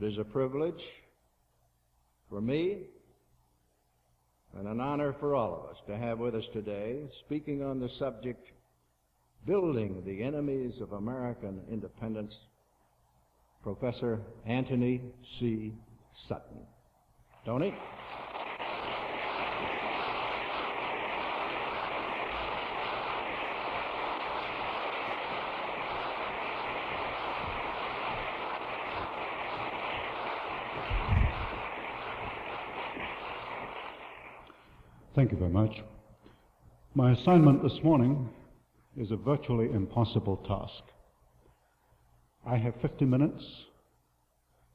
It is a privilege for me and an honor for all of us to have with us today, speaking on the subject, Building the Enemies of American Independence, Professor Anthony C. Sutton. Tony? Thank you very much. My assignment this morning is a virtually impossible task. I have 50 minutes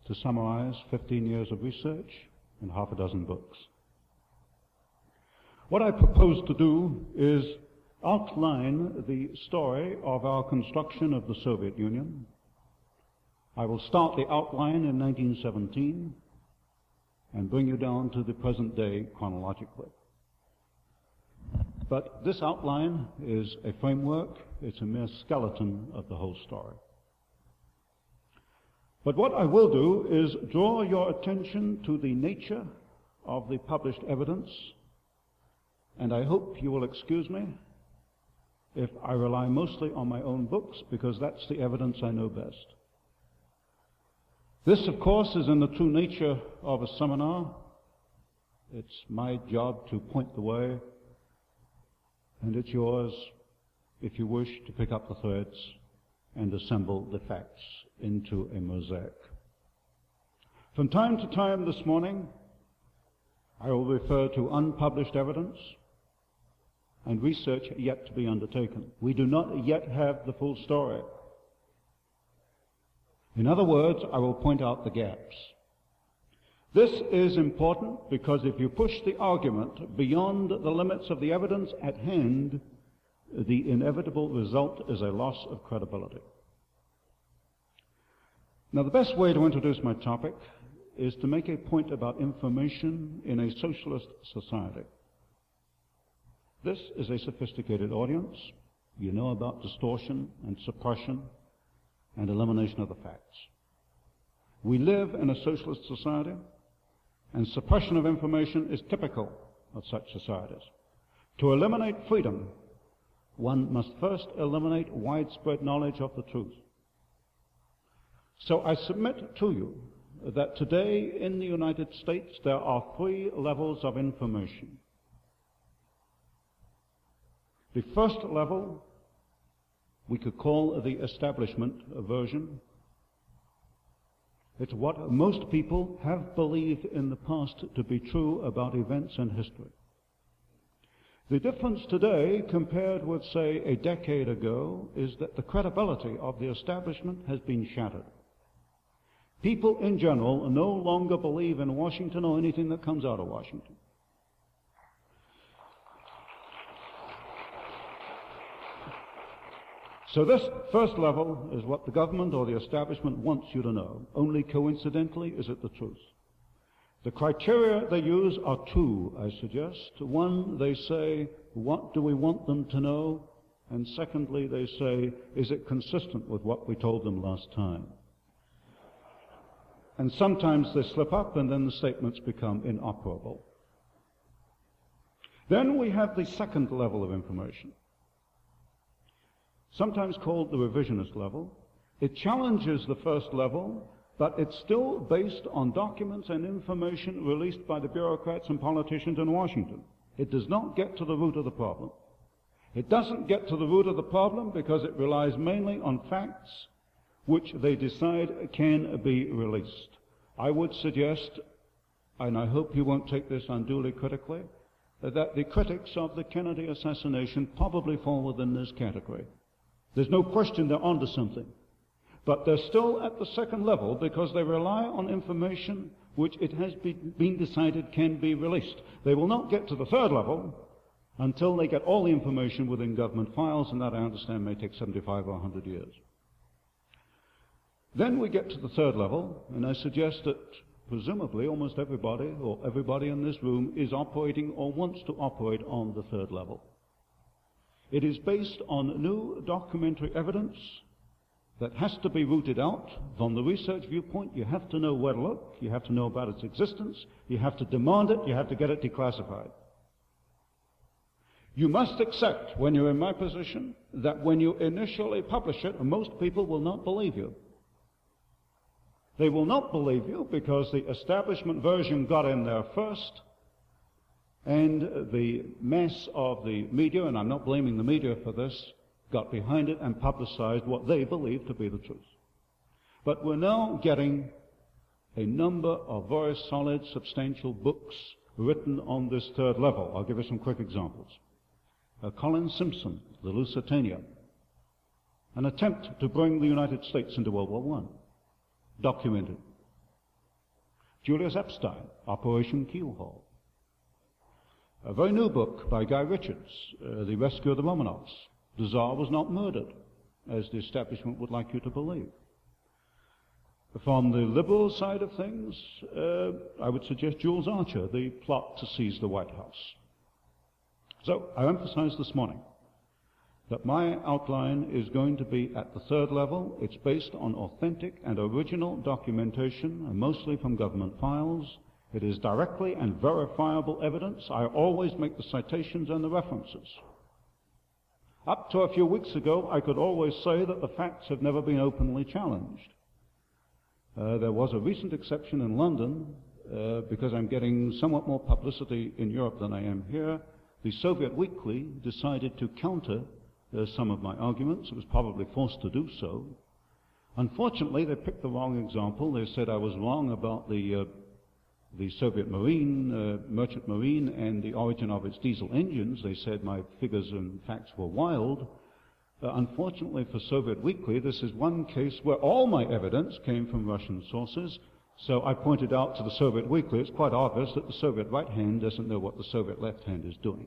to summarize 15 years of research and half a dozen books. What I propose to do is outline the story of our construction of the Soviet Union. I will start the outline in 1917 and bring you down to the present day chronologically. But this outline is a framework, it's a mere skeleton of the whole story. But what I will do is draw your attention to the nature of the published evidence, and I hope you will excuse me if I rely mostly on my own books, because that's the evidence I know best. This, of course, is in the true nature of a seminar. It's my job to point the way and it's yours, if you wish, to pick up the threads and assemble the facts into a mosaic. From time to time this morning, I will refer to unpublished evidence and research yet to be undertaken. We do not yet have the full story. In other words, I will point out the gaps. This is important because if you push the argument beyond the limits of the evidence at hand, the inevitable result is a loss of credibility. Now, the best way to introduce my topic is to make a point about information in a socialist society. This is a sophisticated audience. You know about distortion and suppression and elimination of the facts. We live in a socialist society and suppression of information is typical of such societies. To eliminate freedom, one must first eliminate widespread knowledge of the truth. So I submit to you that today in the United States there are three levels of information. The first level we could call the establishment version it's what most people have believed in the past to be true about events and history. The difference today compared with, say, a decade ago is that the credibility of the establishment has been shattered. People in general no longer believe in Washington or anything that comes out of Washington. So this first level is what the government or the establishment wants you to know. Only coincidentally is it the truth. The criteria they use are two, I suggest. One, they say, what do we want them to know? And secondly, they say, is it consistent with what we told them last time? And sometimes they slip up and then the statements become inoperable. Then we have the second level of information sometimes called the revisionist level. It challenges the first level, but it's still based on documents and information released by the bureaucrats and politicians in Washington. It does not get to the root of the problem. It doesn't get to the root of the problem because it relies mainly on facts which they decide can be released. I would suggest, and I hope you won't take this unduly critically, that the critics of the Kennedy assassination probably fall within this category. There's no question they're onto something. But they're still at the second level because they rely on information which it has been decided can be released. They will not get to the third level until they get all the information within government files, and that I understand may take 75 or 100 years. Then we get to the third level, and I suggest that presumably almost everybody, or everybody in this room, is operating or wants to operate on the third level. It is based on new documentary evidence that has to be rooted out from the research viewpoint. You have to know where to look, you have to know about its existence, you have to demand it, you have to get it declassified. You must accept, when you're in my position, that when you initially publish it, most people will not believe you. They will not believe you because the establishment version got in there first, and the mass of the media, and I'm not blaming the media for this, got behind it and publicized what they believed to be the truth. But we're now getting a number of very solid, substantial books written on this third level. I'll give you some quick examples. Uh, Colin Simpson, The Lusitania, an attempt to bring the United States into World War I, documented. Julius Epstein, Operation Keelhaul. A very new book by Guy Richards, uh, The Rescue of the Romanovs, the Tsar was not murdered, as the establishment would like you to believe. From the liberal side of things, uh, I would suggest Jules Archer, the plot to seize the White House. So I emphasize this morning that my outline is going to be at the third level. It's based on authentic and original documentation, mostly from government files. It is directly and verifiable evidence. I always make the citations and the references. Up to a few weeks ago, I could always say that the facts have never been openly challenged. Uh, there was a recent exception in London, uh, because I'm getting somewhat more publicity in Europe than I am here. The Soviet Weekly decided to counter uh, some of my arguments. It was probably forced to do so. Unfortunately, they picked the wrong example. They said I was wrong about the uh, the Soviet Marine, uh, merchant marine, and the origin of its diesel engines. They said my figures and facts were wild. Uh, unfortunately for Soviet Weekly, this is one case where all my evidence came from Russian sources. So I pointed out to the Soviet Weekly, it's quite obvious that the Soviet right hand doesn't know what the Soviet left hand is doing.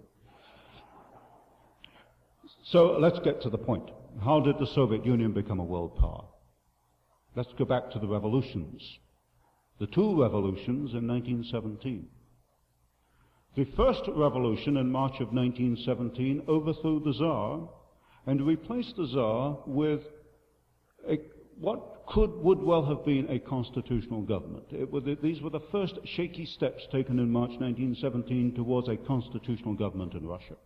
So let's get to the point. How did the Soviet Union become a world power? Let's go back to the revolutions the two revolutions in 1917. The first revolution in March of 1917 overthrew the Tsar and replaced the Tsar with a, what could, would well have been a constitutional government. The, these were the first shaky steps taken in March 1917 towards a constitutional government in Russia.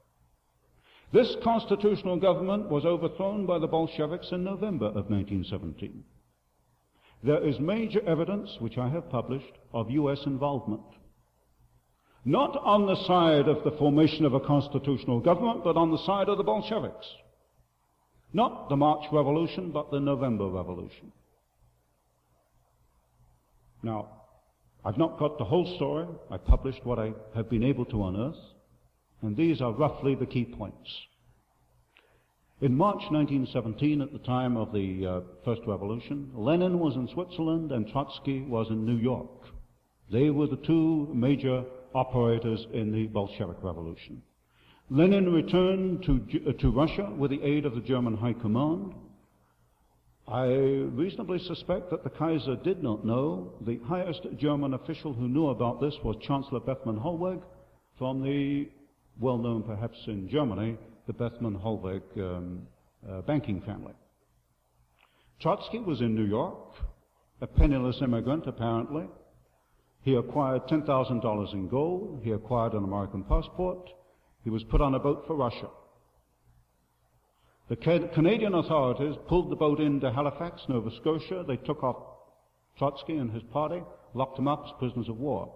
This constitutional government was overthrown by the Bolsheviks in November of 1917 there is major evidence, which I have published, of U.S. involvement. Not on the side of the formation of a constitutional government, but on the side of the Bolsheviks. Not the March Revolution, but the November Revolution. Now, I've not got the whole story. I published what I have been able to unearth, and these are roughly the key points. In March 1917, at the time of the uh, First Revolution, Lenin was in Switzerland and Trotsky was in New York. They were the two major operators in the Bolshevik Revolution. Lenin returned to, uh, to Russia with the aid of the German High Command. I reasonably suspect that the Kaiser did not know. The highest German official who knew about this was Chancellor Bethmann Hollweg from the, well known perhaps in Germany, the Bethmann Hollweg um, uh, banking family. Trotsky was in New York, a penniless immigrant apparently. He acquired $10,000 in gold. He acquired an American passport. He was put on a boat for Russia. The Canadian authorities pulled the boat into Halifax, Nova Scotia. They took off Trotsky and his party, locked them up as prisoners of war.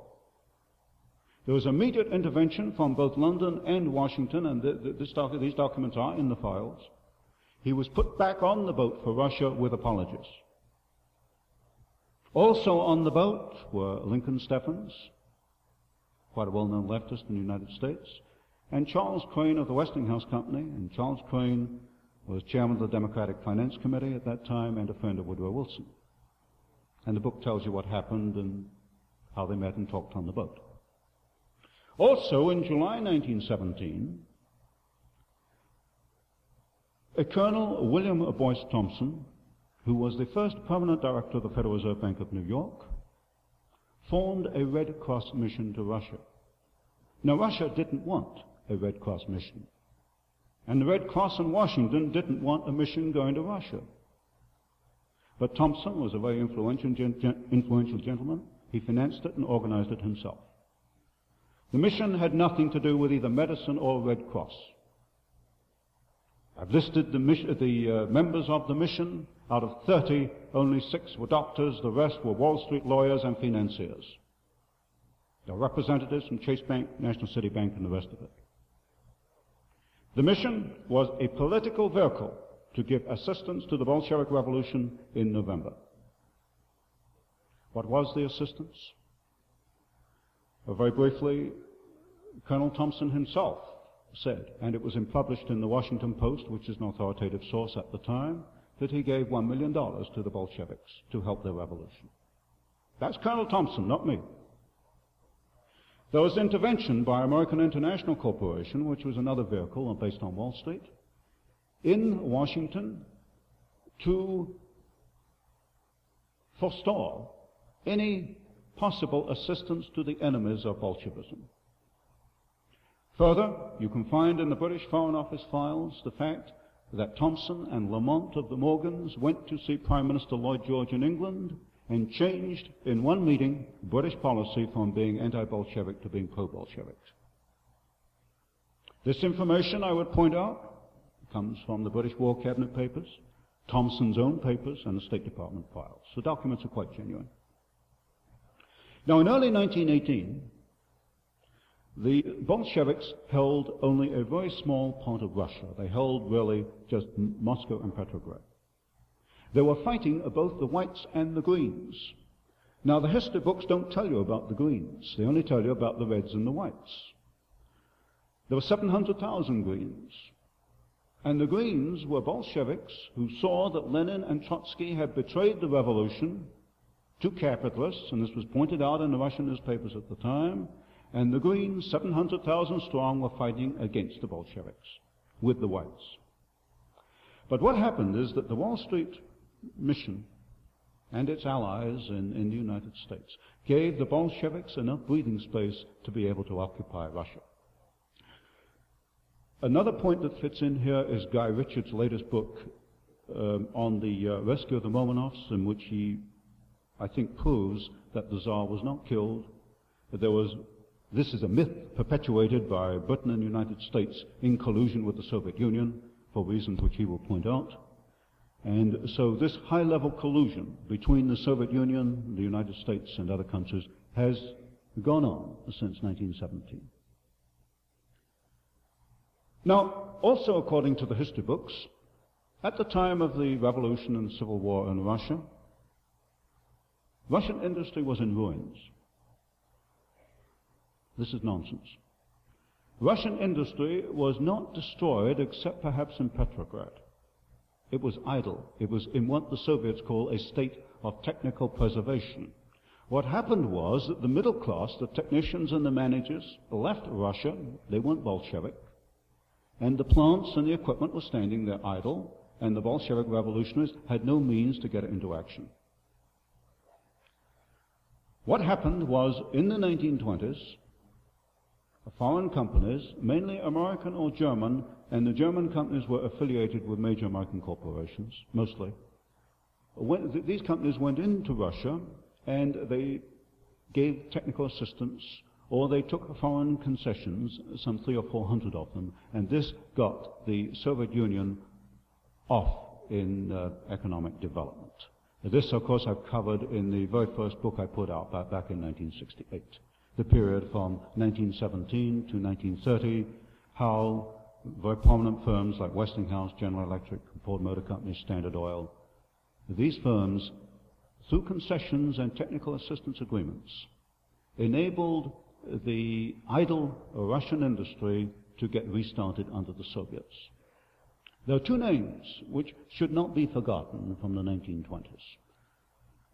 There was immediate intervention from both London and Washington, and the, doc, these documents are in the files. He was put back on the boat for Russia with apologies. Also on the boat were Lincoln Steffens, quite a well-known leftist in the United States, and Charles Crane of the Westinghouse Company, and Charles Crane was chairman of the Democratic Finance Committee at that time and a friend of Woodrow Wilson. And the book tells you what happened and how they met and talked on the boat. Also, in July 1917, a Colonel William Boyce Thompson, who was the first permanent director of the Federal Reserve Bank of New York, formed a Red Cross mission to Russia. Now, Russia didn't want a Red Cross mission. And the Red Cross in Washington didn't want a mission going to Russia. But Thompson was a very influential, gen- influential gentleman. He financed it and organized it himself. The mission had nothing to do with either medicine or Red Cross. I've listed the, mission, the uh, members of the mission. Out of 30, only six were doctors, the rest were Wall Street lawyers and financiers. There were representatives from Chase Bank, National City Bank, and the rest of it. The mission was a political vehicle to give assistance to the Bolshevik Revolution in November. What was the assistance? Very briefly, Colonel Thompson himself said, and it was published in the Washington Post, which is an authoritative source at the time, that he gave $1 million to the Bolsheviks to help their revolution. That's Colonel Thompson, not me. There was intervention by American International Corporation, which was another vehicle based on Wall Street, in Washington to forestall any possible assistance to the enemies of Bolshevism. Further, you can find in the British Foreign Office files the fact that Thompson and Lamont of the Morgans went to see Prime Minister Lloyd George in England and changed in one meeting British policy from being anti-Bolshevik to being pro-Bolshevik. This information, I would point out, comes from the British War Cabinet papers, Thompson's own papers, and the State Department files. The documents are quite genuine. Now, in early 1918, the Bolsheviks held only a very small part of Russia. They held really just Moscow and Petrograd. They were fighting both the whites and the greens. Now, the history books don't tell you about the greens. They only tell you about the reds and the whites. There were 700,000 greens. And the greens were Bolsheviks who saw that Lenin and Trotsky had betrayed the revolution to capitalists, and this was pointed out in the Russian newspapers at the time, and the Greens, 700,000 strong, were fighting against the Bolsheviks with the whites. But what happened is that the Wall Street mission and its allies in, in the United States gave the Bolsheviks enough breathing space to be able to occupy Russia. Another point that fits in here is Guy Richards' latest book um, on the uh, rescue of the Romanovs, in which he, I think, proves that the Tsar was not killed. That there was, this is a myth perpetuated by Britain and the United States in collusion with the Soviet Union, for reasons which he will point out. And so this high-level collusion between the Soviet Union, the United States, and other countries has gone on since 1917. Now, also according to the history books, at the time of the revolution and civil war in Russia, Russian industry was in ruins. This is nonsense. Russian industry was not destroyed except perhaps in Petrograd. It was idle. It was in what the Soviets call a state of technical preservation. What happened was that the middle class, the technicians and the managers, left Russia. They weren't Bolshevik. And the plants and the equipment were standing there idle, and the Bolshevik revolutionaries had no means to get it into action. What happened was in the 1920s, foreign companies, mainly American or German, and the German companies were affiliated with major American corporations, mostly. When, th- these companies went into Russia and they gave technical assistance or they took foreign concessions, some three or four hundred of them, and this got the Soviet Union off in uh, economic development. This, of course, I've covered in the very first book I put out back, in 1968 the period from 1917 to 1930, how very prominent firms like Westinghouse, General Electric, Ford Motor Company, Standard Oil, these firms, through concessions and technical assistance agreements, enabled the idle Russian industry to get restarted under the Soviets. There are two names which should not be forgotten from the 1920s.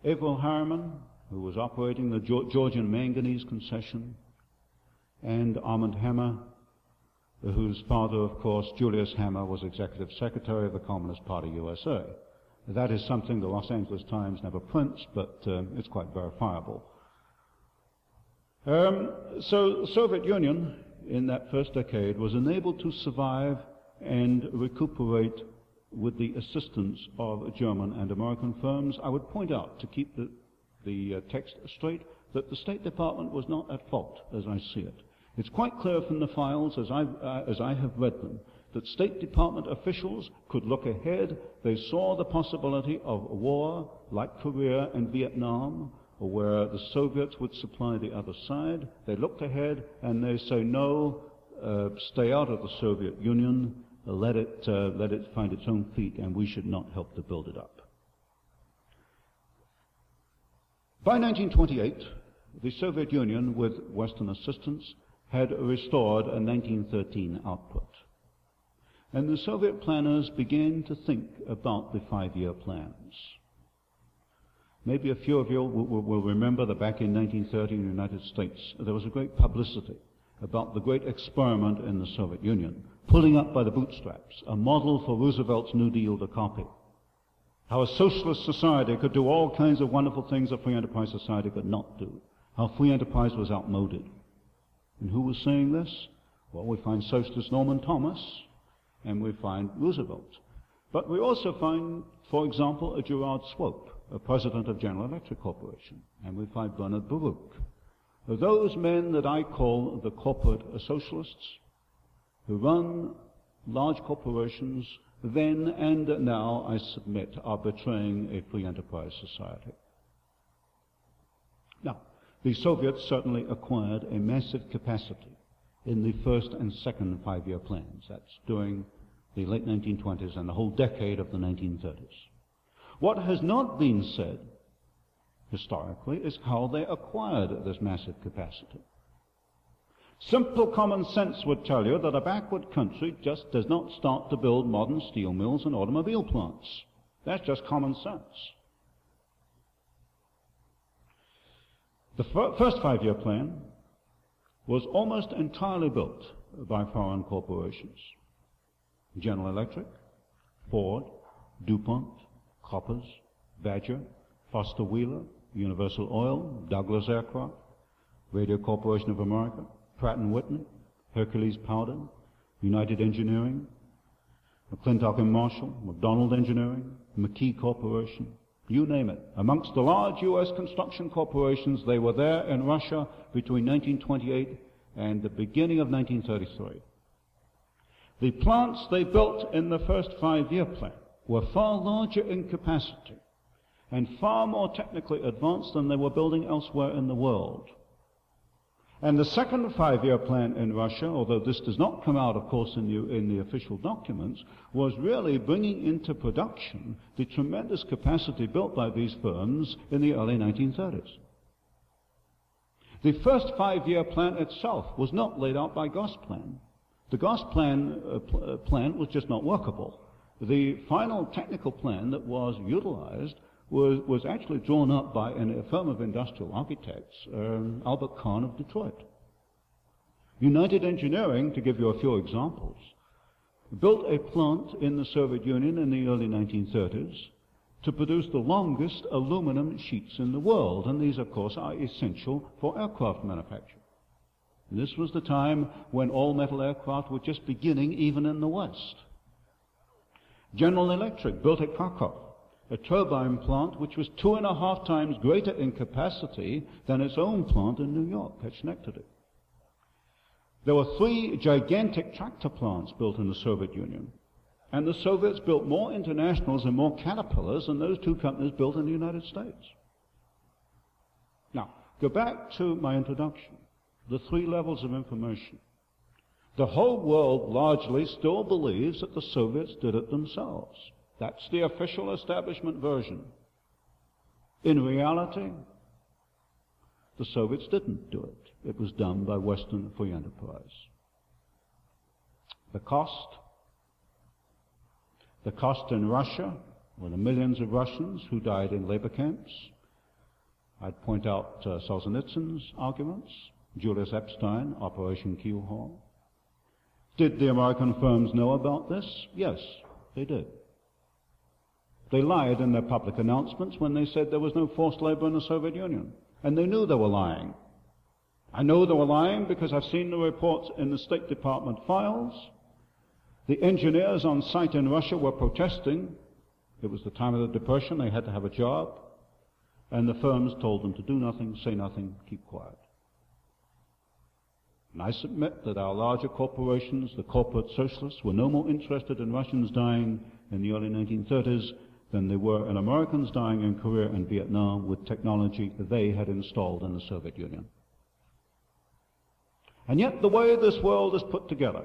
Averell Harriman who was operating the Georgian manganese concession, and Armand Hammer, whose father, of course, Julius Hammer, was executive secretary of the Communist Party USA. That is something the Los Angeles Times never prints, but uh, it's quite verifiable. Um, so the Soviet Union, in that first decade, was enabled to survive and recuperate with the assistance of German and American firms. I would point out, to keep the, the uh, text straight, that the State Department was not at fault, as I see it. It's quite clear from the files, as, i uh, as I have read them, that State Department officials could look ahead. They saw the possibility of war like Korea and Vietnam, where the Soviets would supply the other side. They looked ahead and they say, no, uh, stay out of the Soviet Union, let it, uh, let it find its own feet, and we should not help to build it up. By 1928, the Soviet Union, with Western assistance, had restored a 1913 output. And the Soviet planners began to think about the five-year plans. Maybe a few of you will, will, remember that back in 1930 in the United States, there was a great publicity about the great experiment in the Soviet Union, pulling up by the bootstraps, a model for Roosevelt's New Deal to copy. How a socialist society could do all kinds of wonderful things a free enterprise society could not do. How free enterprise was outmoded. And who was saying this? Well, we find socialist Norman Thomas, and we find Roosevelt. But we also find, for example, a Gerard Swope, a president of General Electric Corporation, and we find Bernard Baruch. Those men that I call the corporate socialists, run large corporations, then and now, I submit, are betraying a free enterprise society. Now, the Soviets certainly acquired a massive capacity in the first and second five-year plans. That's during the late 1920s and the whole decade of the 1930s. What has not been said historically is how they acquired this massive capacity. Simple common sense would tell you that a backward country just does not start to build modern steel mills and automobile plants. That's just common sense. The fir- first five-year plan was almost entirely built by foreign corporations. General Electric, Ford, DuPont, Koppers, Badger, Foster Wheeler, Universal Oil, Douglas Aircraft, Radio Corporation of America, Pratt & Whitney, Hercules Powder, United Engineering, McClintic and Marshall, McDonald Engineering, McKee Corporation, you name it. Amongst the large U.S. construction corporations, they were there in Russia between 1928 and the beginning of 1933. The plants they built in the first five-year plan were far larger in capacity and far more technically advanced than they were building elsewhere in the world. And the second five-year plan in Russia, although this does not come out, of course, in the, in the, official documents, was really bringing into production the tremendous capacity built by these firms in the early 1930s. The first five-year plan itself was not laid out by Gosplan. The Gosplan uh, pl- uh, plan was just not workable. The final technical plan that was utilized was, was actually drawn up by an, a firm of industrial architects, um, Albert Kahn of Detroit. United Engineering, to give you a few examples, built a plant in the Soviet Union in the early 1930s to produce the longest aluminum sheets in the world, and these, of course, are essential for aircraft manufacture. This was the time when all metal aircraft were just beginning even in the West. General Electric built at Kharkov a turbine plant which was two and a half times greater in capacity than its own plant in New York at Schenectady. There were three gigantic tractor plants built in the Soviet Union. And the Soviets built more internationals and more caterpillars than those two companies built in the United States. Now, go back to my introduction. The three levels of information. The whole world largely still believes that the Soviets did it themselves. That's the official establishment version. In reality, the Soviets didn't do it. It was done by Western free enterprise. The cost? The cost in Russia were the millions of Russians who died in labor camps. I'd point out uh, Solzhenitsyn's arguments, Julius Epstein, Operation Keelhaul. Did the American firms know about this? Yes, they did. They lied in their public announcements when they said there was no forced labor in the Soviet Union. And they knew they were lying. I know they were lying because I've seen the reports in the State Department files The engineers on site in Russia were protesting. It was the time of the Depression. They had to have a job. And the firms told them to do nothing, say nothing, keep quiet. And I submit that our larger corporations, the corporate socialists, were no more interested in Russians dying in the early 1930s than there were in Americans dying in Korea and Vietnam with technology they had installed in the Soviet Union. And yet the way this world is put together,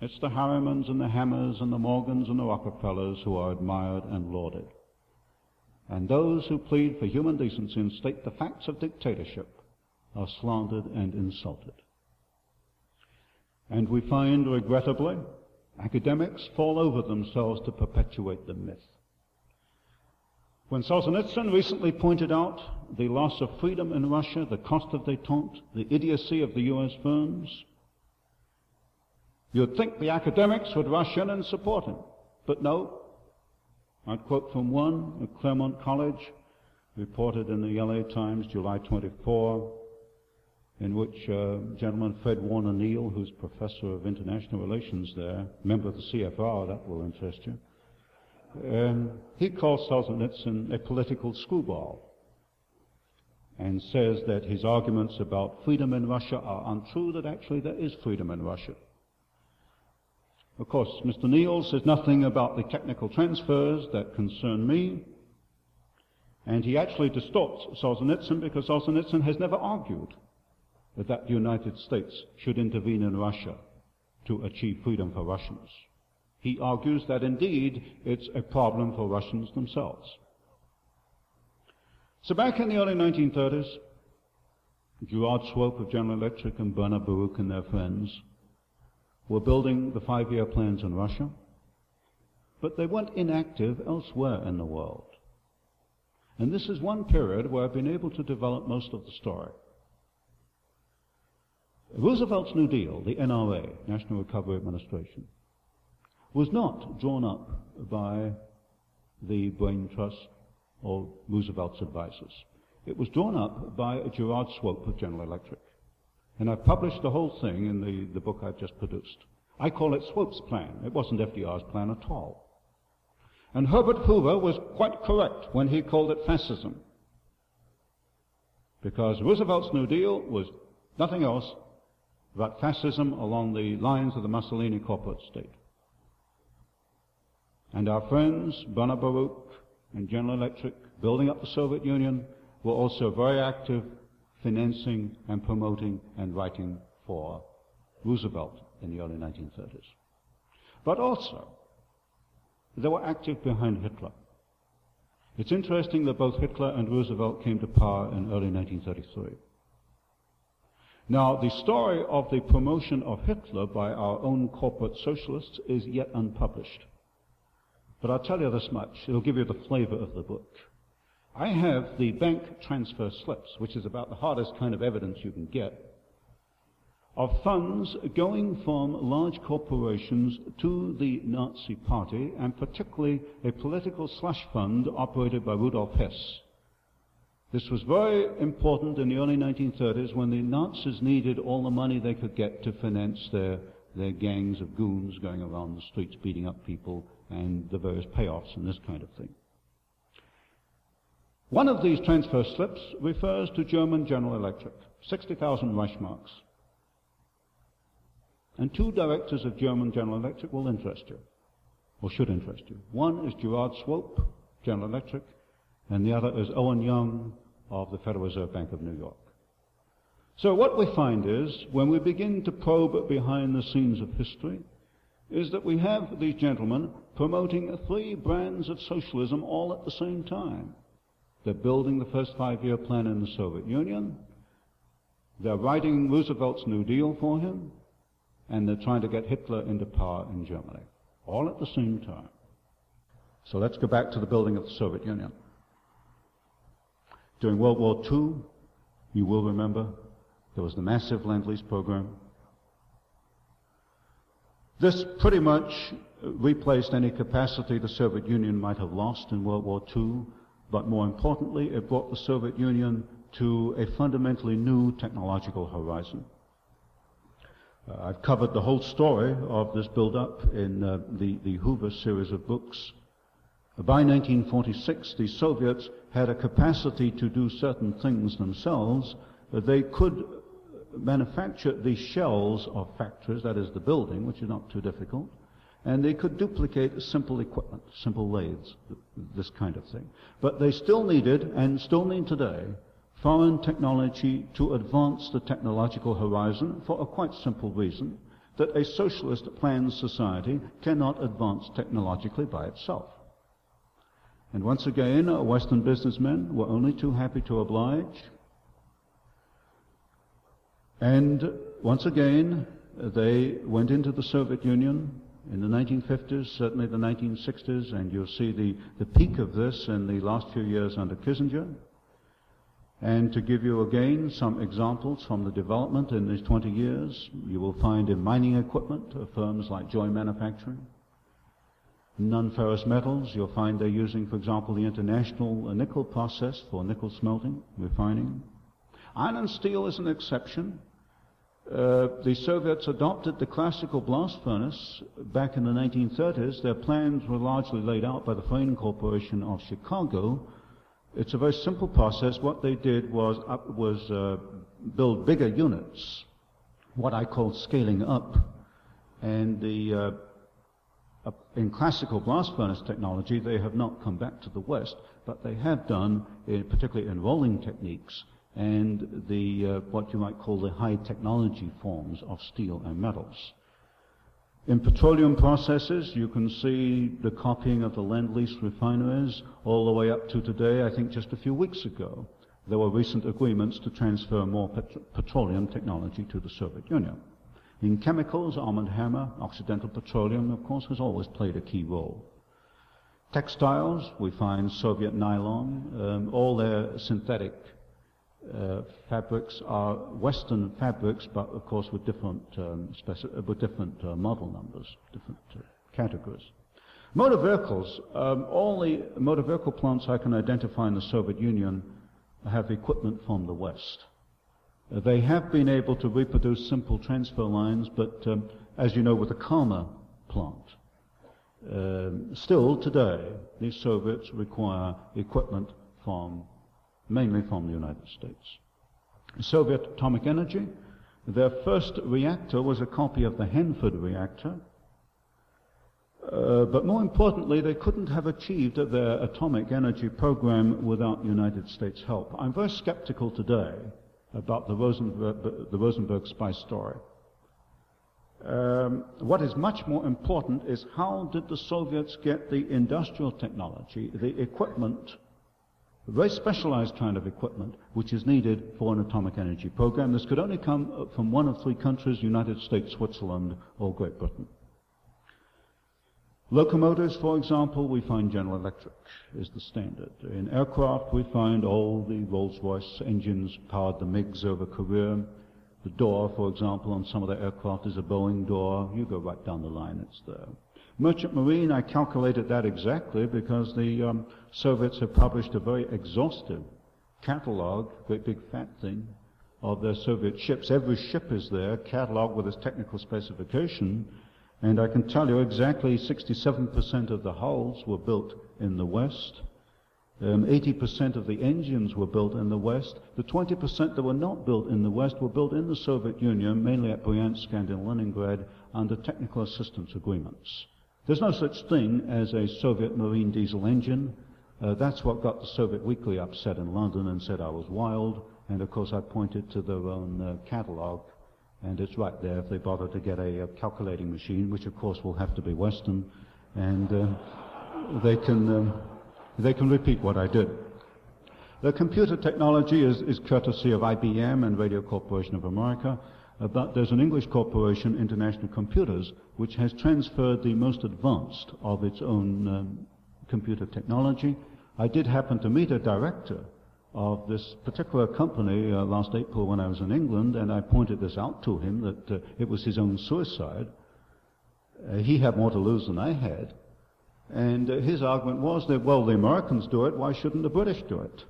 it's the Harrimans and the Hammers and the Morgans and the Rockefellers who are admired and lauded. And those who plead for human decency and state the facts of dictatorship are slandered and insulted. And we find, regrettably, academics fall over themselves to perpetuate the myth. When Solzhenitsyn recently pointed out the loss of freedom in Russia, the cost of detente, the idiocy of the U.S. firms, you'd think the academics would rush in and support him. But no. I'd quote from one at Claremont College, reported in the LA Times, July 24, in which uh, gentleman Fred Warner Neal, who's professor of international relations there, member of the CFR, that will interest you, um, he calls Solzhenitsyn a political screwball and says that his arguments about freedom in Russia are untrue, that actually there is freedom in Russia. Of course, Mr. Neal says nothing about the technical transfers that concern me, and he actually distorts Solzhenitsyn because Solzhenitsyn has never argued that the United States should intervene in Russia to achieve freedom for Russians. He argues that indeed it's a problem for Russians themselves. So back in the early 1930s, Gerard Swope of General Electric and Bernard Baruch and their friends were building the five-year plans in Russia, but they went inactive elsewhere in the world. And this is one period where I've been able to develop most of the story. Roosevelt's New Deal, the NRA, National Recovery Administration, was not drawn up by the Brain Trust or Roosevelt's advisors. It was drawn up by Gerard Swope of General Electric. And I published the whole thing in the, the book I've just produced. I call it Swope's plan. It wasn't FDR's plan at all. And Herbert Hoover was quite correct when he called it fascism. Because Roosevelt's New Deal was nothing else but fascism along the lines of the Mussolini corporate state. And our friends, Bernard Baruch and General Electric, building up the Soviet Union, were also very active financing and promoting and writing for Roosevelt in the early 1930s. But also, they were active behind Hitler. It's interesting that both Hitler and Roosevelt came to power in early 1933. Now, the story of the promotion of Hitler by our own corporate socialists is yet unpublished. But I'll tell you this much. It'll give you the flavor of the book. I have the bank transfer slips, which is about the hardest kind of evidence you can get, of funds going from large corporations to the Nazi Party, and particularly a political slush fund operated by Rudolf Hess. This was very important in the early 1930s when the Nazis needed all the money they could get to finance their, their gangs of goons going around the streets beating up people and the various payoffs and this kind of thing. One of these transfer slips refers to German General Electric, 60,000 Reichsmarks. And two directors of German General Electric will interest you, or should interest you. One is Gerard Swope, General Electric, and the other is Owen Young of the Federal Reserve Bank of New York. So what we find is, when we begin to probe behind the scenes of history, is that we have these gentlemen promoting three brands of socialism all at the same time. They're building the first five-year plan in the Soviet Union. They're writing Roosevelt's New Deal for him. And they're trying to get Hitler into power in Germany. All at the same time. So let's go back to the building of the Soviet Union. During World War II, you will remember, there was the massive Lend-Lease program. This pretty much replaced any capacity the Soviet Union might have lost in World War II, but more importantly, it brought the Soviet Union to a fundamentally new technological horizon. Uh, I've covered the whole story of this build-up in uh, the, the Hoover series of books. By 1946, the Soviets had a capacity to do certain things themselves. They could manufacture the shells of factories, that is the building, which is not too difficult, and they could duplicate simple equipment, simple lathes, this kind of thing. But they still needed, and still need today, foreign technology to advance the technological horizon for a quite simple reason, that a socialist planned society cannot advance technologically by itself. And once again, Western businessmen were only too happy to oblige. And once again, they went into the Soviet Union in the 1950s, certainly the 1960s, and you'll see the, the peak of this in the last few years under Kissinger. And to give you again some examples from the development in these 20 years, you will find in mining equipment firms like Joy Manufacturing, non-ferrous metals. You'll find they're using, for example, the international nickel process for nickel smelting, refining. Iron and steel is an exception. Uh, the Soviets adopted the classical blast furnace back in the 1930s. Their plans were largely laid out by the Freyn Corporation of Chicago. It's a very simple process. What they did was, up, was uh, build bigger units, what I call scaling up. And the uh, in classical blast furnace technology, they have not come back to the West, but they have done, in, particularly in rolling techniques and the uh, what you might call the high technology forms of steel and metals. In petroleum processes, you can see the copying of the Lend-Lease refineries all the way up to today. I think just a few weeks ago, there were recent agreements to transfer more pet- petroleum technology to the Soviet Union. In chemicals, Armand Hammer, Occidental Petroleum, of course, has always played a key role. Textiles, we find Soviet nylon, um, all their synthetic uh, fabrics are Western fabrics, but of course with different, um, speci- with different uh, model numbers, different uh, categories. Motor vehicles, um, all the motor vehicle plants I can identify in the Soviet Union have equipment from the West. They have been able to reproduce simple transfer lines, but um, as you know, with the Kama plant, um, still today, the Soviets require equipment from, mainly from the United States. Soviet Atomic Energy, their first reactor was a copy of the Hanford reactor, uh, but more importantly, they couldn't have achieved their atomic energy program without United States help. I'm very skeptical today about the Rosenberg, the Rosenberg spy story. Um, what is much more important is how did the Soviets get the industrial technology, the equipment, a very specialized kind of equipment, which is needed for an atomic energy program. This could only come from one of three countries, United States, Switzerland, or Great Britain. Locomotives, for example, we find General Electric is the standard. In aircraft, we find all the Rolls-Royce engines powered the MiGs over Korea. The door, for example, on some of the aircraft is a Boeing door. You go right down the line, it's there. Merchant Marine, I calculated that exactly because the um, Soviets have published a very exhaustive catalog, great big fat thing, of their Soviet ships. Every ship is there, cataloged with its technical specification, and I can tell you exactly 67% of the hulls were built in the West. Um, 80% of the engines were built in the West. The 20% that were not built in the West were built in the Soviet Union, mainly at Bryansk and in Leningrad, under technical assistance agreements. There's no such thing as a Soviet marine diesel engine. Uh, that's what got the Soviet Weekly upset in London and said I was wild. And of course, I pointed to their own uh, catalog and it's right there if they bother to get a, a calculating machine, which of course will have to be Western, and uh, they can um, they can repeat what I did. The computer technology is, is courtesy of IBM and Radio Corporation of America, uh, but there's an English corporation, International Computers, which has transferred the most advanced of its own um, computer technology. I did happen to meet a director of this particular company uh, last April when I was in England, and I pointed this out to him that uh, it was his own suicide. Uh, he had more to lose than I had. And uh, his argument was that, well, the Americans do it, why shouldn't the British do it?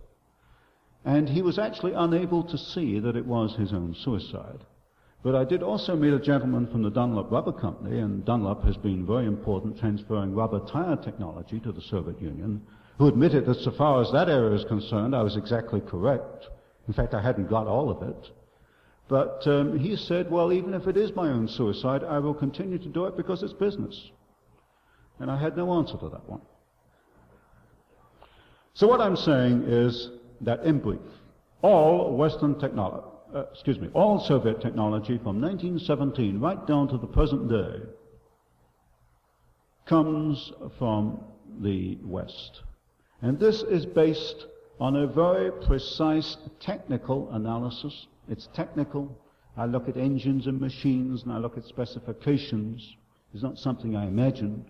And he was actually unable to see that it was his own suicide. But I did also meet a gentleman from the Dunlop Rubber Company, and Dunlop has been very important transferring rubber tire technology to the Soviet Union, who admitted that so far as that area is concerned, I was exactly correct. In fact, I hadn't got all of it. But um, he said, well, even if it is my own suicide, I will continue to do it because it's business. And I had no answer to that one. So what I'm saying is that in brief, all Western technology, uh, excuse me, all Soviet technology from 1917 right down to the present day comes from the West. And this is based on a very precise technical analysis. It's technical. I look at engines and machines and I look at specifications. It's not something I imagined.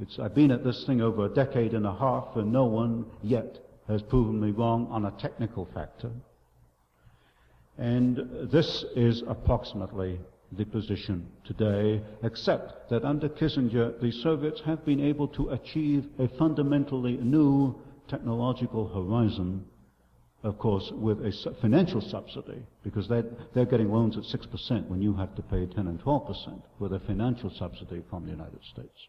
It's, I've been at this thing over a decade and a half and no one yet has proven me wrong on a technical factor. And this is approximately the position today, except that under Kissinger, the Soviets have been able to achieve a fundamentally new technological horizon, of course, with a financial subsidy, because they're, they're getting loans at 6% when you have to pay 10 and 12% with a financial subsidy from the United States.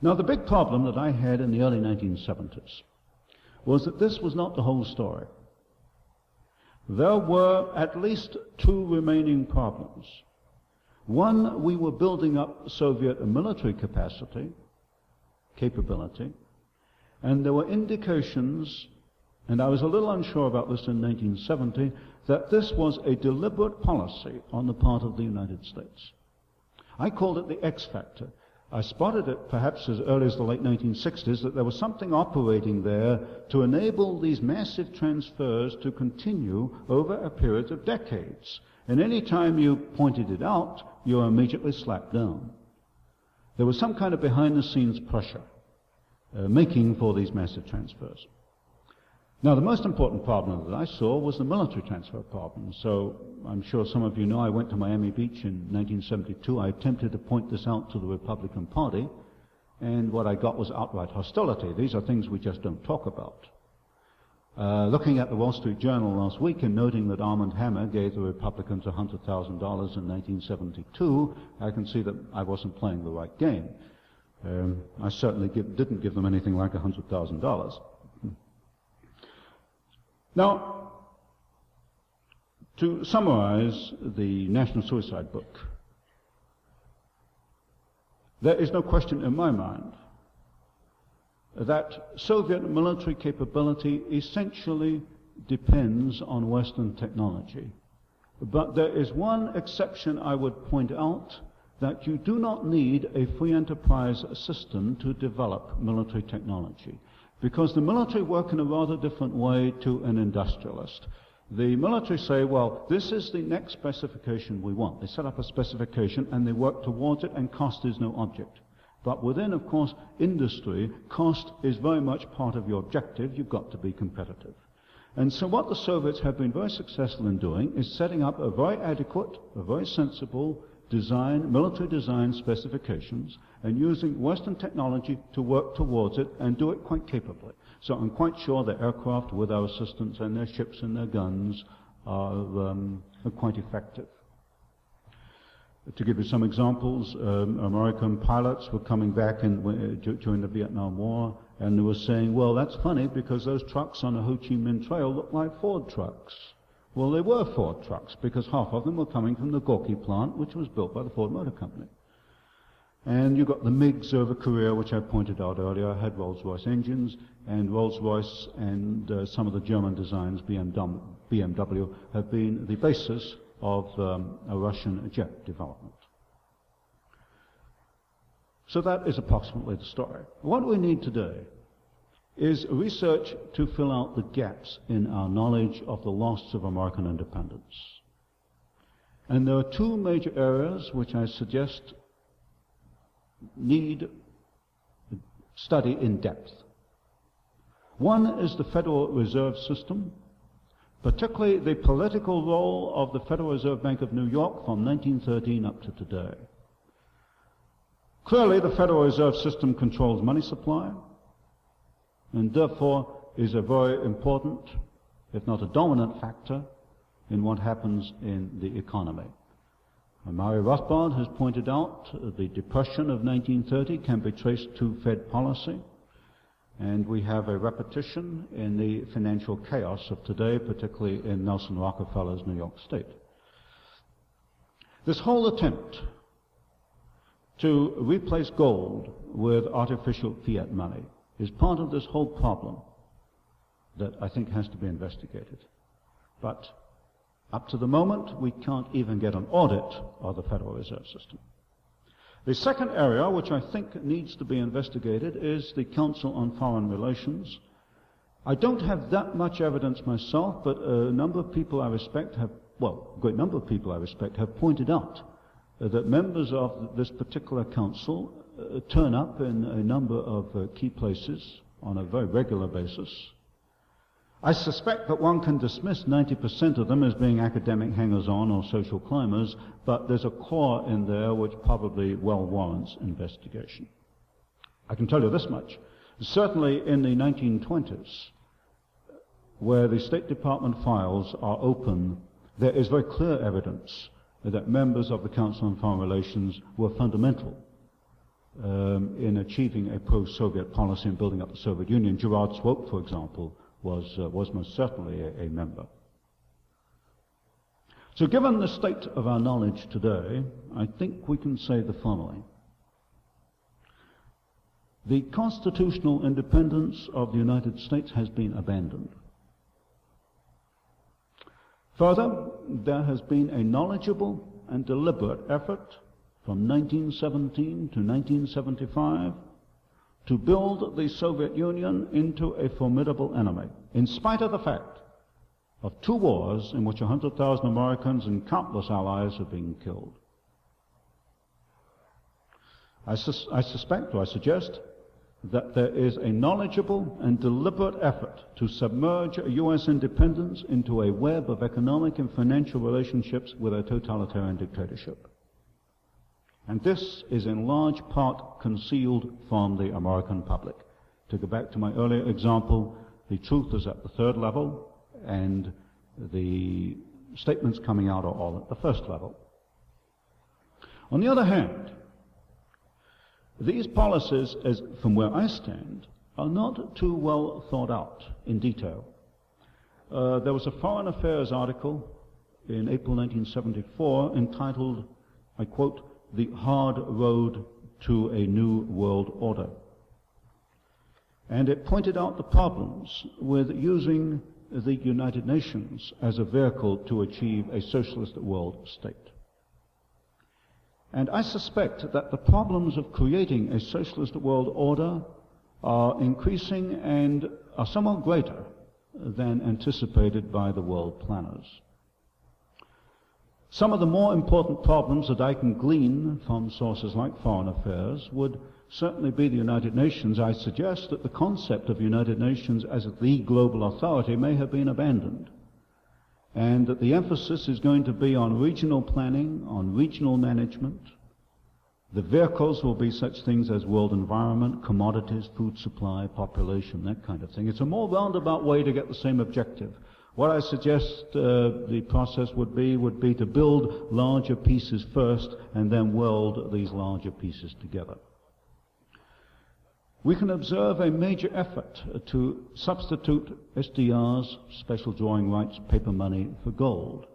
Now, the big problem that I had in the early 1970s was that this was not the whole story. There were at least two remaining problems. One, we were building up Soviet military capacity, capability, and there were indications, and I was a little unsure about this in 1970, that this was a deliberate policy on the part of the United States. I called it the X factor. I spotted it perhaps as early as the late 1960s that there was something operating there to enable these massive transfers to continue over a period of decades. And any time you pointed it out, you were immediately slapped down. There was some kind of behind the scenes pressure uh, making for these massive transfers. Now, the most important problem that I saw was the military transfer problem. So, I'm sure some of you know I went to Miami Beach in 1972. I attempted to point this out to the Republican Party, and what I got was outright hostility. These are things we just don't talk about. Uh, looking at the Wall Street Journal last week and noting that Armand Hammer gave the Republicans $100,000 in 1972, I can see that I wasn't playing the right game. Um, I certainly give, didn't give them anything like $100,000. Now, to summarize the National Suicide Book, there is no question in my mind that Soviet military capability essentially depends on Western technology. But there is one exception I would point out that you do not need a free enterprise system to develop military technology. Because the military work in a rather different way to an industrialist. The military say, well, this is the next specification we want. They set up a specification and they work towards it and cost is no object. But within, of course, industry, cost is very much part of your objective. You've got to be competitive. And so what the Soviets have been very successful in doing is setting up a very adequate, a very sensible design, military design specifications and using Western technology to work towards it and do it quite capably. So I'm quite sure the aircraft with our assistance and their ships and their guns are, um, are quite effective. To give you some examples, um, American pilots were coming back in, uh, during the Vietnam War and they were saying, well, that's funny because those trucks on the Ho Chi Minh Trail look like Ford trucks. Well, they were Ford trucks because half of them were coming from the Gorky plant, which was built by the Ford Motor Company. And you've got the MiGs over Korea, which I pointed out earlier, had Rolls-Royce engines, and Rolls-Royce and uh, some of the German designs, BMW, have been the basis of um, a Russian jet development. So that is approximately the story. What we need today is research to fill out the gaps in our knowledge of the loss of American independence. And there are two major areas which I suggest need study in depth. One is the Federal Reserve System, particularly the political role of the Federal Reserve Bank of New York from 1913 up to today. Clearly, the Federal Reserve System controls money supply, and therefore is a very important, if not a dominant factor, in what happens in the economy. Murray Rothbard has pointed out the depression of 1930 can be traced to Fed policy. And we have a repetition in the financial chaos of today, particularly in Nelson Rockefeller's New York State. This whole attempt to replace gold with artificial fiat money is part of this whole problem that I think has to be investigated. But up to the moment, we can't even get an audit of the Federal Reserve System. The second area which I think needs to be investigated is the Council on Foreign Relations. I don't have that much evidence myself, but a number of people I respect have, well, a great number of people I respect have pointed out that members of this particular council uh, turn up in a number of uh, key places on a very regular basis. I suspect that one can dismiss 90% of them as being academic hangers-on or social climbers, but there's a core in there which probably well warrants investigation. I can tell you this much. Certainly in the 1920s, where the State Department files are open, there is very clear evidence that members of the Council on Foreign Relations were fundamental um, in achieving a pro-Soviet policy and building up the Soviet Union. Gerard Swope, for example, was, uh, was most certainly a, a member. So given the state of our knowledge today, I think we can say the following. The constitutional independence of the United States has been abandoned. Further, there has been a knowledgeable and deliberate effort from 1917 to 1975 to build the Soviet Union into a formidable enemy, in spite of the fact of two wars in which 100,000 Americans and countless allies have been killed. I, sus- I suspect, or I suggest, that there is a knowledgeable and deliberate effort to submerge U.S. independence into a web of economic and financial relationships with a totalitarian dictatorship. And this is in large part concealed from the American public. To go back to my earlier example, the truth is at the third level, and the statements coming out are all at the first level. On the other hand, these policies, as from where I stand, are not too well thought out in detail. Uh, there was a Foreign Affairs article in April 1974 entitled, I quote, the hard road to a new world order. And it pointed out the problems with using the United Nations as a vehicle to achieve a socialist world state. And I suspect that the problems of creating a socialist world order are increasing and are somewhat greater than anticipated by the world planners. Some of the more important problems that I can glean from sources like Foreign Affairs would certainly be the United Nations. I suggest that the concept of United Nations as the global authority may have been abandoned. And that the emphasis is going to be on regional planning, on regional management. The vehicles will be such things as world environment, commodities, food supply, population, that kind of thing. It's a more roundabout way to get the same objective. What I suggest uh, the process would be would be to build larger pieces first and then weld these larger pieces together. We can observe a major effort to substitute SDRs, special drawing rights, paper money for gold.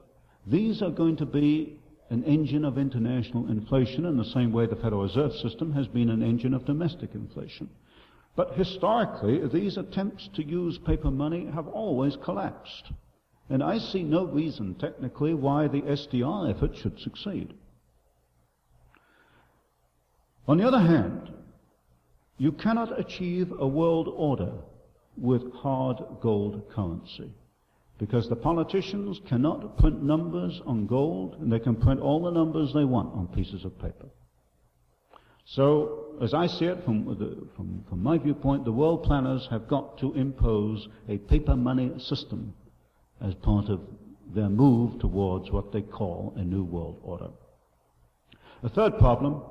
These are going to be an engine of international inflation in the same way the Federal Reserve System has been an engine of domestic inflation. But historically, these attempts to use paper money have always collapsed. And I see no reason, technically, why the SDR effort should succeed. On the other hand, you cannot achieve a world order with hard gold currency because the politicians cannot print numbers on gold and they can print all the numbers they want on pieces of paper. So, as I see it from, the, from, from my viewpoint, the world planners have got to impose a paper money system as part of their move towards what they call a new world order. A third problem,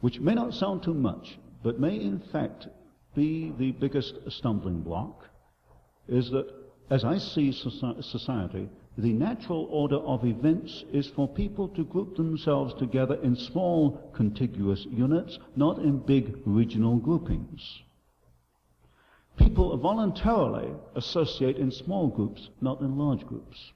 which may not sound too much, but may in fact be the biggest stumbling block, is that as I see society, the natural order of events is for people to group themselves together in small contiguous units, not in big regional groupings. People voluntarily associate in small groups, not in large groups.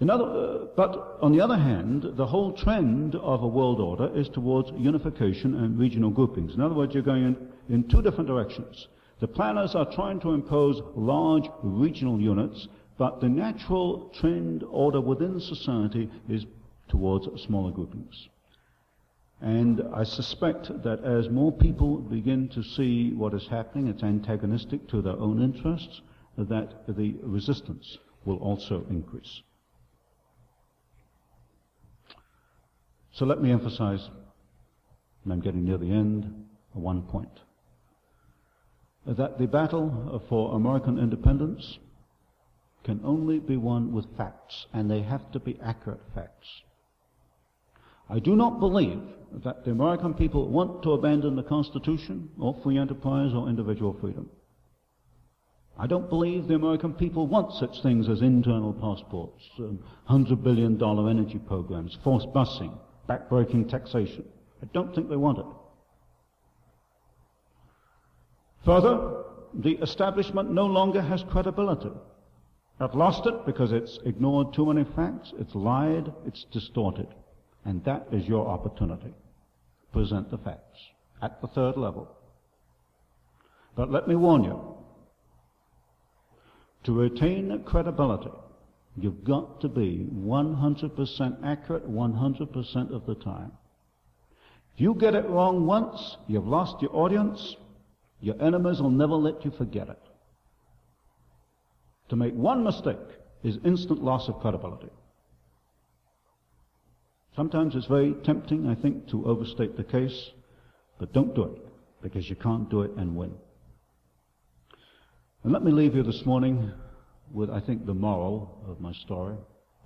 Other, uh, but on the other hand, the whole trend of a world order is towards unification and regional groupings. In other words, you're going in, in two different directions. The planners are trying to impose large regional units but the natural trend order within society is towards smaller groupings. And I suspect that as more people begin to see what is happening, it's antagonistic to their own interests, that the resistance will also increase. So let me emphasize, and I'm getting near the end, one point. That the battle for American independence can only be won with facts, and they have to be accurate facts. I do not believe that the American people want to abandon the Constitution or free enterprise or individual freedom. I don't believe the American people want such things as internal passports, um, hundred billion dollar energy programs, forced busing, backbreaking taxation. I don't think they want it. Further, the establishment no longer has credibility. I've lost it because it's ignored too many facts, it's lied, it's distorted. And that is your opportunity. Present the facts at the third level. But let me warn you, to retain credibility, you've got to be 100% accurate 100% of the time. If you get it wrong once, you've lost your audience, your enemies will never let you forget it. To make one mistake is instant loss of credibility. Sometimes it's very tempting, I think, to overstate the case, but don't do it, because you can't do it and win. And let me leave you this morning with, I think, the moral of my story,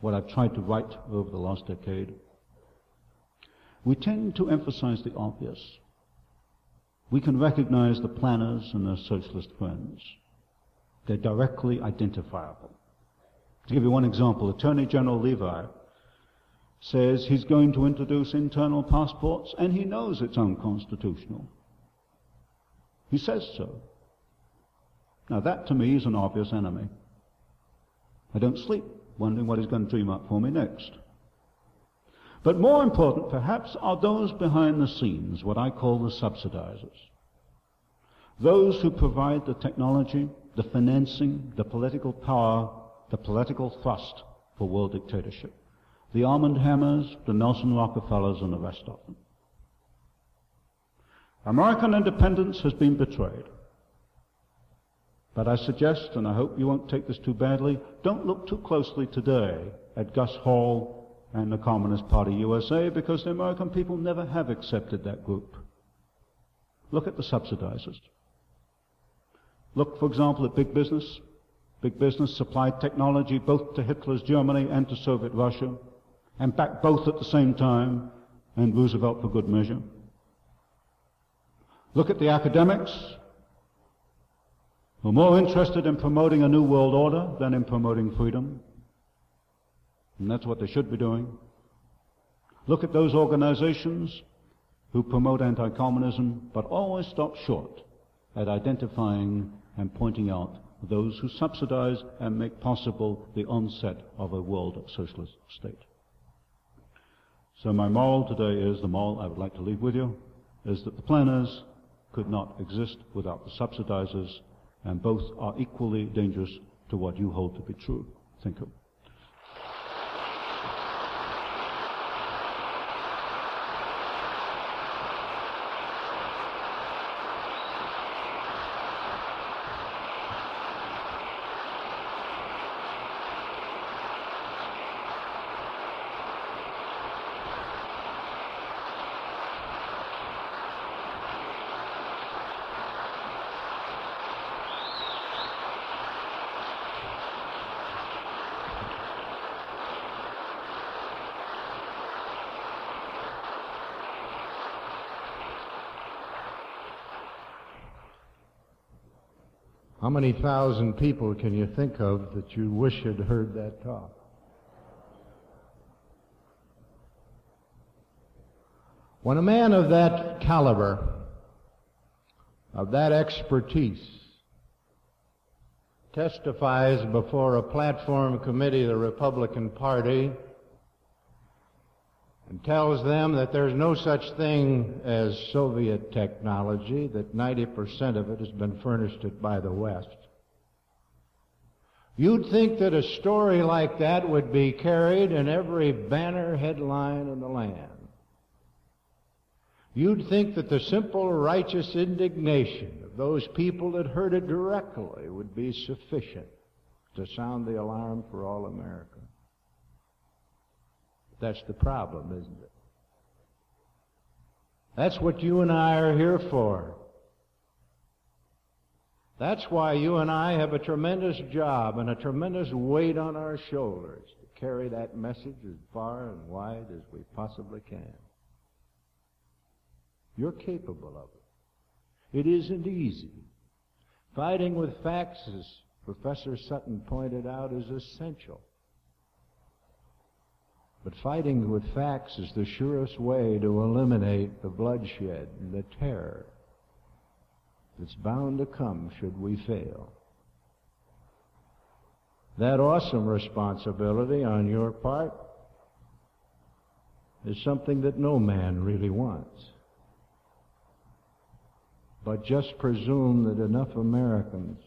what I've tried to write over the last decade. We tend to emphasize the obvious. We can recognize the planners and their socialist friends. They're directly identifiable. To give you one example, Attorney General Levi says he's going to introduce internal passports and he knows it's unconstitutional. He says so. Now that to me is an obvious enemy. I don't sleep wondering what he's going to dream up for me next. But more important perhaps are those behind the scenes, what I call the subsidizers. Those who provide the technology, the financing, the political power, the political thrust for world dictatorship. The Armand Hammers, the Nelson Rockefellers, and the rest of them. American independence has been betrayed. But I suggest, and I hope you won't take this too badly, don't look too closely today at Gus Hall and the Communist Party USA because the American people never have accepted that group. Look at the subsidizers. Look, for example, at big business. Big business supplied technology both to Hitler's Germany and to Soviet Russia, and backed both at the same time, and Roosevelt for good measure. Look at the academics, who are more interested in promoting a new world order than in promoting freedom. And that's what they should be doing. Look at those organizations who promote anti-communism, but always stop short at identifying and pointing out those who subsidize and make possible the onset of a world socialist state. So my moral today is, the moral I would like to leave with you, is that the planners could not exist without the subsidizers, and both are equally dangerous to what you hold to be true. Thank you. How many thousand people can you think of that you wish had heard that talk? When a man of that caliber, of that expertise, testifies before a platform committee of the Republican Party and tells them that there's no such thing as Soviet technology, that 90% of it has been furnished it by the West. You'd think that a story like that would be carried in every banner headline in the land. You'd think that the simple righteous indignation of those people that heard it directly would be sufficient to sound the alarm for all America. That's the problem, isn't it? That's what you and I are here for. That's why you and I have a tremendous job and a tremendous weight on our shoulders to carry that message as far and wide as we possibly can. You're capable of it. It isn't easy. Fighting with facts, as Professor Sutton pointed out, is essential. But fighting with facts is the surest way to eliminate the bloodshed and the terror that's bound to come should we fail. That awesome responsibility on your part is something that no man really wants. But just presume that enough Americans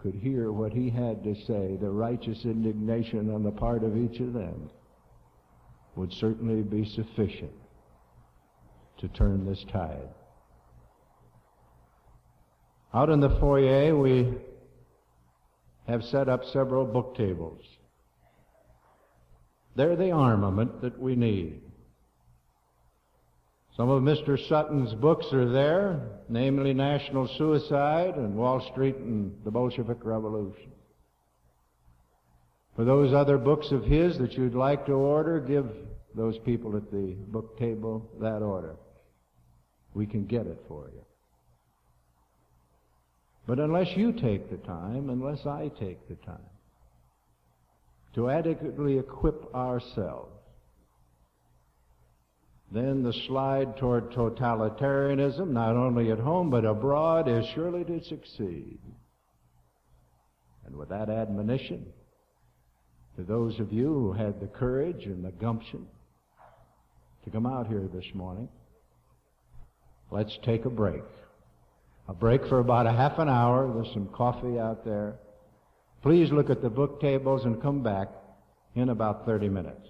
could hear what he had to say, the righteous indignation on the part of each of them would certainly be sufficient to turn this tide. Out in the foyer, we have set up several book tables. They're the armament that we need. Some of Mr. Sutton's books are there, namely National Suicide and Wall Street and the Bolshevik Revolution. For those other books of his that you'd like to order, give those people at the book table that order. We can get it for you. But unless you take the time, unless I take the time to adequately equip ourselves, then the slide toward totalitarianism, not only at home but abroad, is surely to succeed. And with that admonition, to those of you who had the courage and the gumption to come out here this morning, let's take a break. A break for about a half an hour. There's some coffee out there. Please look at the book tables and come back in about 30 minutes.